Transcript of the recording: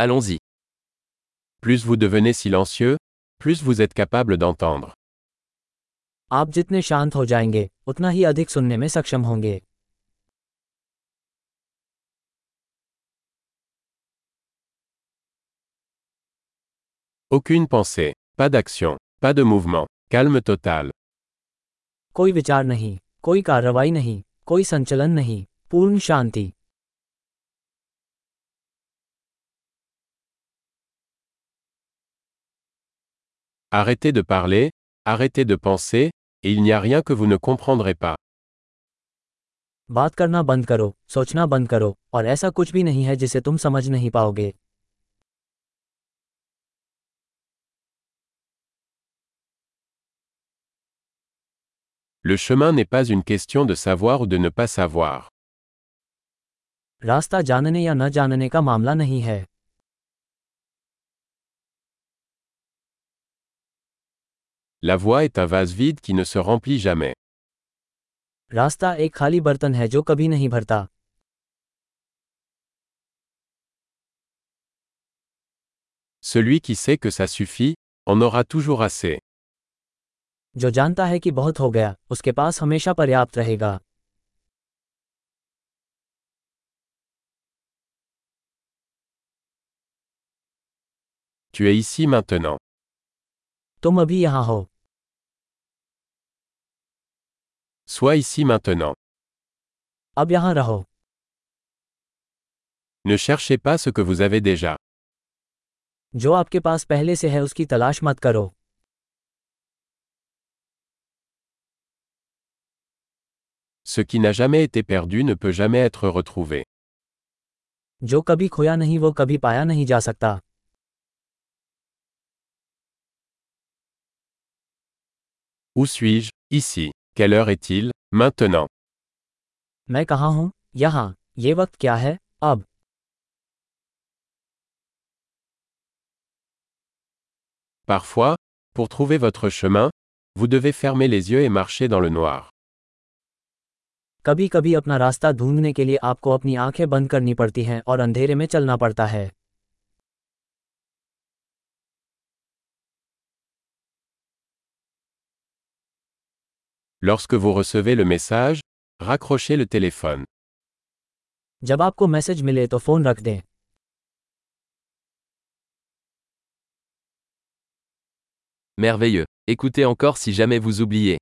Allons-y. Plus vous devenez silencieux, plus vous êtes capable d'entendre. आप जितने शांत हो जाएंगे उतना ही अधिक सुनने में सक्षम होंगे Aucune pensée, pas d'action, pas de mouvement, calme total. कोई विचार नहीं कोई कार्रवाई नहीं कोई संचलन नहीं पूर्ण शांति Arrêtez de parler, arrêtez de penser, et il n'y a rien que vous ne comprendrez pas. बात करना बंद करो सोचना बंद करो और ऐसा कुछ भी नहीं है जिसे तुम समझ नहीं पाओगे Le chemin n'est pas une question de savoir ou de ne pas savoir. रास्ता जानने या न जानने का मामला नहीं है La voie est un vase vide qui ne se remplit jamais. रास्ता एक खाली बर्तन है जो कभी नहीं भरता Celui qui sait que ça suffit, en aura toujours assez. जो जानता है कि बहुत हो गया उसके पास हमेशा पर्याप्त रहेगा Tu es ici maintenant. तुम अभी यहाँ हो Sois ici maintenant. अब यहाँ रहो Ne cherchez pas ce que vous avez déjà. जो आपके पास पहले से है उसकी तलाश मत करो Ce qui n'a jamais été perdu ne peut jamais être retrouvé. जो कभी खोया नहीं वो कभी पाया नहीं जा सकता Où suis-je Ici. Quelle heure est-il Maintenant. मैं कहाँ हूँ यहाँ ये वक्त क्या है अब Parfois, pour trouver votre chemin, vous devez fermer les yeux et marcher dans le noir. कभी कभी अपना रास्ता ढूंढने के लिए आपको अपनी आंखें बंद करनी पड़ती हैं और अंधेरे में चलना पड़ता है Lorsque vous recevez le message, raccrochez le téléphone. जब आपको मैसेज मिले तो फोन रख दें Merveilleux. Écoutez encore si jamais vous oubliez.